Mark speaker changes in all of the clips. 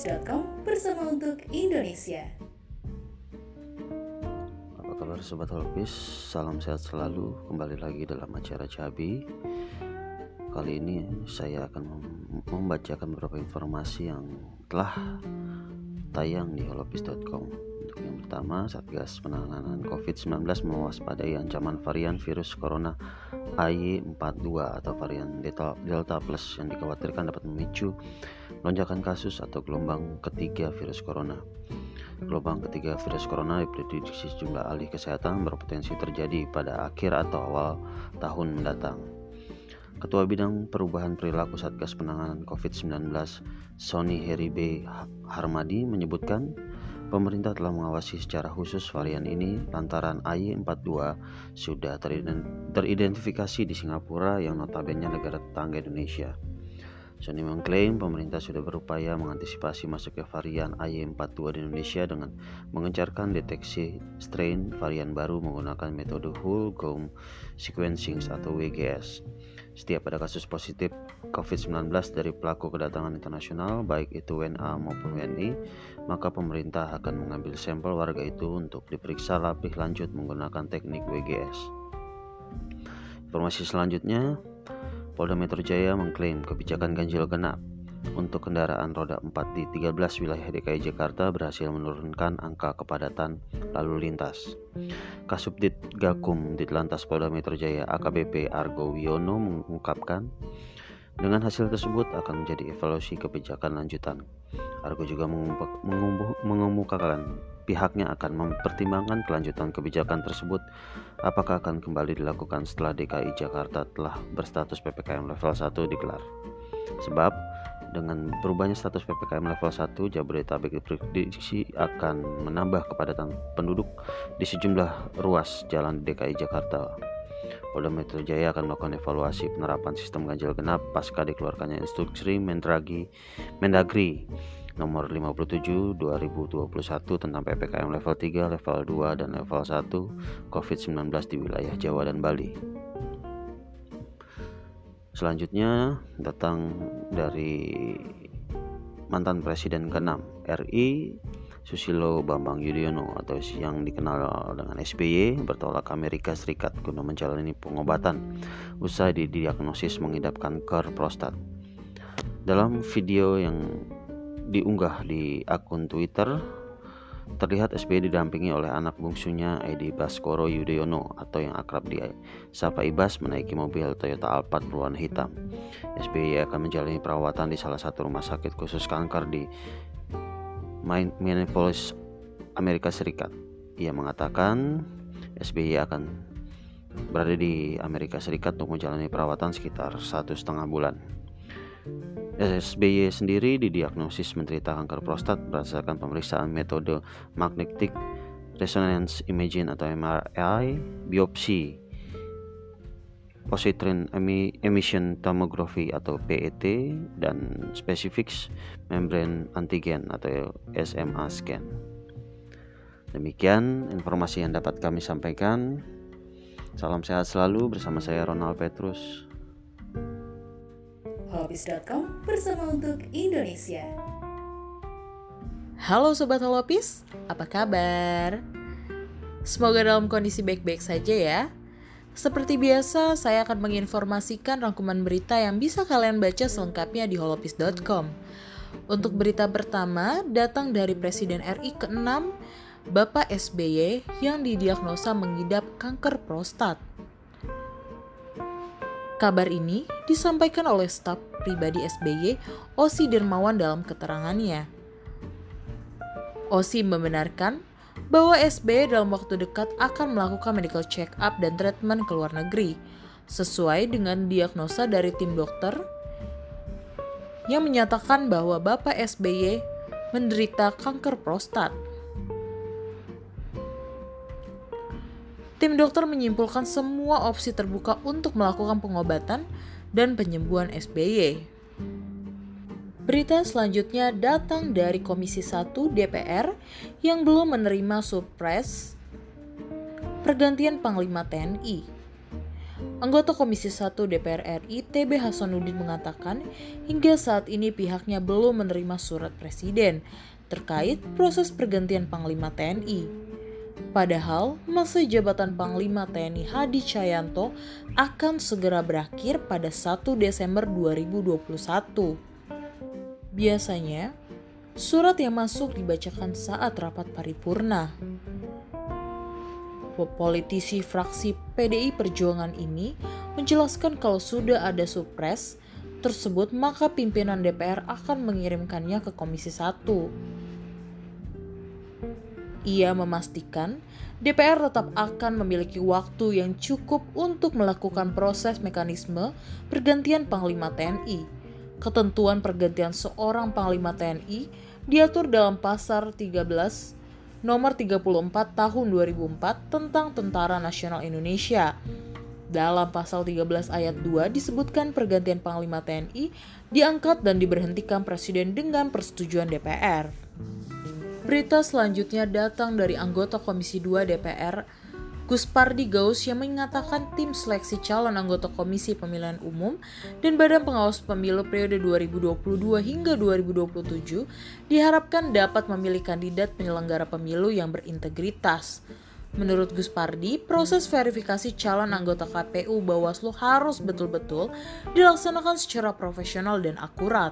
Speaker 1: holopis.com bersama untuk Indonesia.
Speaker 2: Apa kabar Sobat Holopis? Salam sehat selalu Kembali lagi dalam acara Cabi Kali ini saya akan membacakan beberapa informasi yang telah tayang di holopis.com yang pertama, Satgas Penanganan COVID-19 mewaspadai ancaman varian virus corona AY42 atau varian Delta, Plus yang dikhawatirkan dapat memicu lonjakan kasus atau gelombang ketiga virus corona. Gelombang ketiga virus corona diprediksi sejumlah ahli kesehatan berpotensi terjadi pada akhir atau awal tahun mendatang. Ketua Bidang Perubahan Perilaku Satgas Penanganan COVID-19, Sony Heribe Harmadi menyebutkan pemerintah telah mengawasi secara khusus varian ini lantaran AY42 sudah teridentifikasi di Singapura yang notabene negara tetangga Indonesia. Sony mengklaim pemerintah sudah berupaya mengantisipasi masuknya varian AY42 di Indonesia dengan mengencarkan deteksi strain varian baru menggunakan metode whole genome sequencing atau WGS. Setiap ada kasus positif COVID-19 dari pelaku kedatangan internasional, baik itu WNA maupun WNI, maka pemerintah akan mengambil sampel warga itu untuk diperiksa lebih lanjut menggunakan teknik WGS. Informasi selanjutnya, Polda Metro Jaya mengklaim kebijakan ganjil genap untuk kendaraan roda 4 di 13 wilayah DKI Jakarta berhasil menurunkan angka kepadatan lalu lintas. Kasubdit Gakum Ditlantas Polda Metro Jaya AKBP Argo Wiono mengungkapkan dengan hasil tersebut akan menjadi evaluasi kebijakan lanjutan. Argo juga mengemukakan pihaknya akan mempertimbangkan kelanjutan kebijakan tersebut apakah akan kembali dilakukan setelah DKI Jakarta telah berstatus PPKM level 1 digelar. Sebab dengan berubahnya status PPKM level 1, Jabodetabek diprediksi akan menambah kepadatan penduduk di sejumlah ruas jalan DKI Jakarta. Polda Metro Jaya akan melakukan evaluasi penerapan sistem ganjil genap pasca dikeluarkannya instruksi Mendagri, Mendagri nomor 57 2021 tentang PPKM level 3, level 2 dan level 1 COVID-19 di wilayah Jawa dan Bali. Selanjutnya datang dari mantan presiden ke-6 RI Susilo Bambang Yudhoyono atau yang dikenal dengan SBY bertolak ke Amerika Serikat guna menjalani pengobatan usai didiagnosis mengidap kanker prostat. Dalam video yang diunggah di akun Twitter, terlihat SBY didampingi oleh anak bungsunya Edi Baskoro Yudhoyono atau yang akrab di Sapa Ibas menaiki mobil Toyota Alphard berwarna hitam. SBY akan menjalani perawatan di salah satu rumah sakit khusus kanker di Minneapolis, Amerika Serikat. Ia mengatakan SBY akan berada di Amerika Serikat untuk menjalani perawatan sekitar satu setengah bulan. SBY sendiri didiagnosis menderita kanker prostat berdasarkan pemeriksaan metode magnetic resonance imaging atau MRI, biopsi, positron emission tomography atau PET dan specific membrane antigen atau SMA scan. Demikian informasi yang dapat kami sampaikan. Salam sehat selalu bersama saya Ronald Petrus
Speaker 1: holopis.com bersama untuk Indonesia.
Speaker 3: Halo Sobat Holopis, apa kabar? Semoga dalam kondisi baik-baik saja ya. Seperti biasa, saya akan menginformasikan rangkuman berita yang bisa kalian baca selengkapnya di holopis.com. Untuk berita pertama, datang dari Presiden RI ke-6, Bapak SBY yang didiagnosa mengidap kanker prostat. Kabar ini disampaikan oleh staf pribadi SBY, Osi Dermawan dalam keterangannya. Osi membenarkan bahwa SBY dalam waktu dekat akan melakukan medical check-up dan treatment ke luar negeri, sesuai dengan diagnosa dari tim dokter yang menyatakan bahwa Bapak SBY menderita kanker prostat. Tim dokter menyimpulkan semua opsi terbuka untuk melakukan pengobatan dan penyembuhan SBY. Berita selanjutnya datang dari Komisi 1 DPR yang belum menerima supres pergantian Panglima TNI. Anggota Komisi 1 DPR RI TB Hasanuddin mengatakan hingga saat ini pihaknya belum menerima surat presiden terkait proses pergantian Panglima TNI. Padahal masa jabatan Panglima TNI Hadi Cahyanto akan segera berakhir pada 1 Desember 2021. Biasanya, surat yang masuk dibacakan saat rapat paripurna politisi fraksi PDI Perjuangan ini menjelaskan kalau sudah ada supres tersebut maka pimpinan DPR akan mengirimkannya ke Komisi 1. Ia memastikan DPR tetap akan memiliki waktu yang cukup untuk melakukan proses mekanisme pergantian Panglima TNI. Ketentuan pergantian seorang Panglima TNI diatur dalam pasar 13 nomor 34 tahun 2004 tentang Tentara Nasional Indonesia. Dalam pasal 13 ayat 2 disebutkan pergantian Panglima TNI diangkat dan diberhentikan Presiden dengan persetujuan DPR. Berita selanjutnya datang dari anggota Komisi 2 DPR Guspardi Gaus yang mengatakan tim seleksi calon anggota Komisi Pemilihan Umum dan Badan Pengawas Pemilu periode 2022 hingga 2027 diharapkan dapat memilih kandidat penyelenggara pemilu yang berintegritas. Menurut Guspardi, proses verifikasi calon anggota KPU Bawaslu harus betul-betul dilaksanakan secara profesional dan akurat.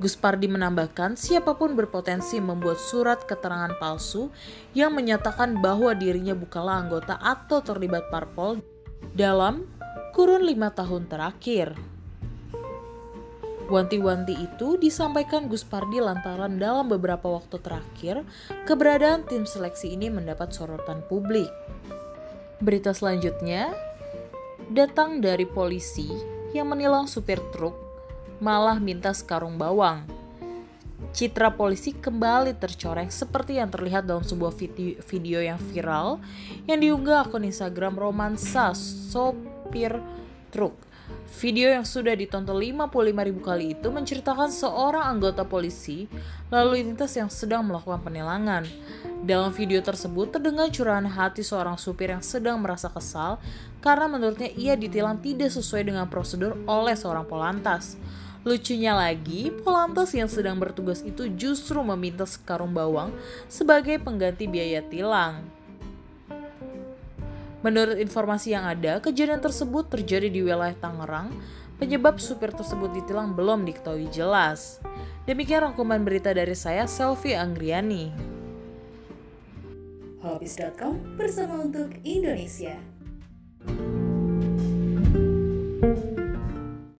Speaker 3: Gus Pardi menambahkan, siapa pun berpotensi membuat surat keterangan palsu yang menyatakan bahwa dirinya bukanlah anggota atau terlibat parpol dalam kurun lima tahun terakhir. Wanti-wanti itu disampaikan Gus Pardi lantaran dalam beberapa waktu terakhir keberadaan tim seleksi ini mendapat sorotan publik. Berita selanjutnya datang dari polisi yang menilang supir truk malah minta sekarung bawang. Citra polisi kembali tercoreng seperti yang terlihat dalam sebuah video, yang viral yang diunggah akun Instagram romansa sopir truk. Video yang sudah ditonton 55 ribu kali itu menceritakan seorang anggota polisi lalu lintas yang sedang melakukan penilangan. Dalam video tersebut terdengar curahan hati seorang supir yang sedang merasa kesal karena menurutnya ia ditilang tidak sesuai dengan prosedur oleh seorang polantas. Lucunya lagi, Polantas yang sedang bertugas itu justru meminta sekarung bawang sebagai pengganti biaya tilang. Menurut informasi yang ada, kejadian tersebut terjadi di wilayah Tangerang. Penyebab supir tersebut ditilang belum diketahui jelas. Demikian rangkuman berita dari saya, Selvi Anggriani.
Speaker 1: Hobbies.com bersama untuk Indonesia.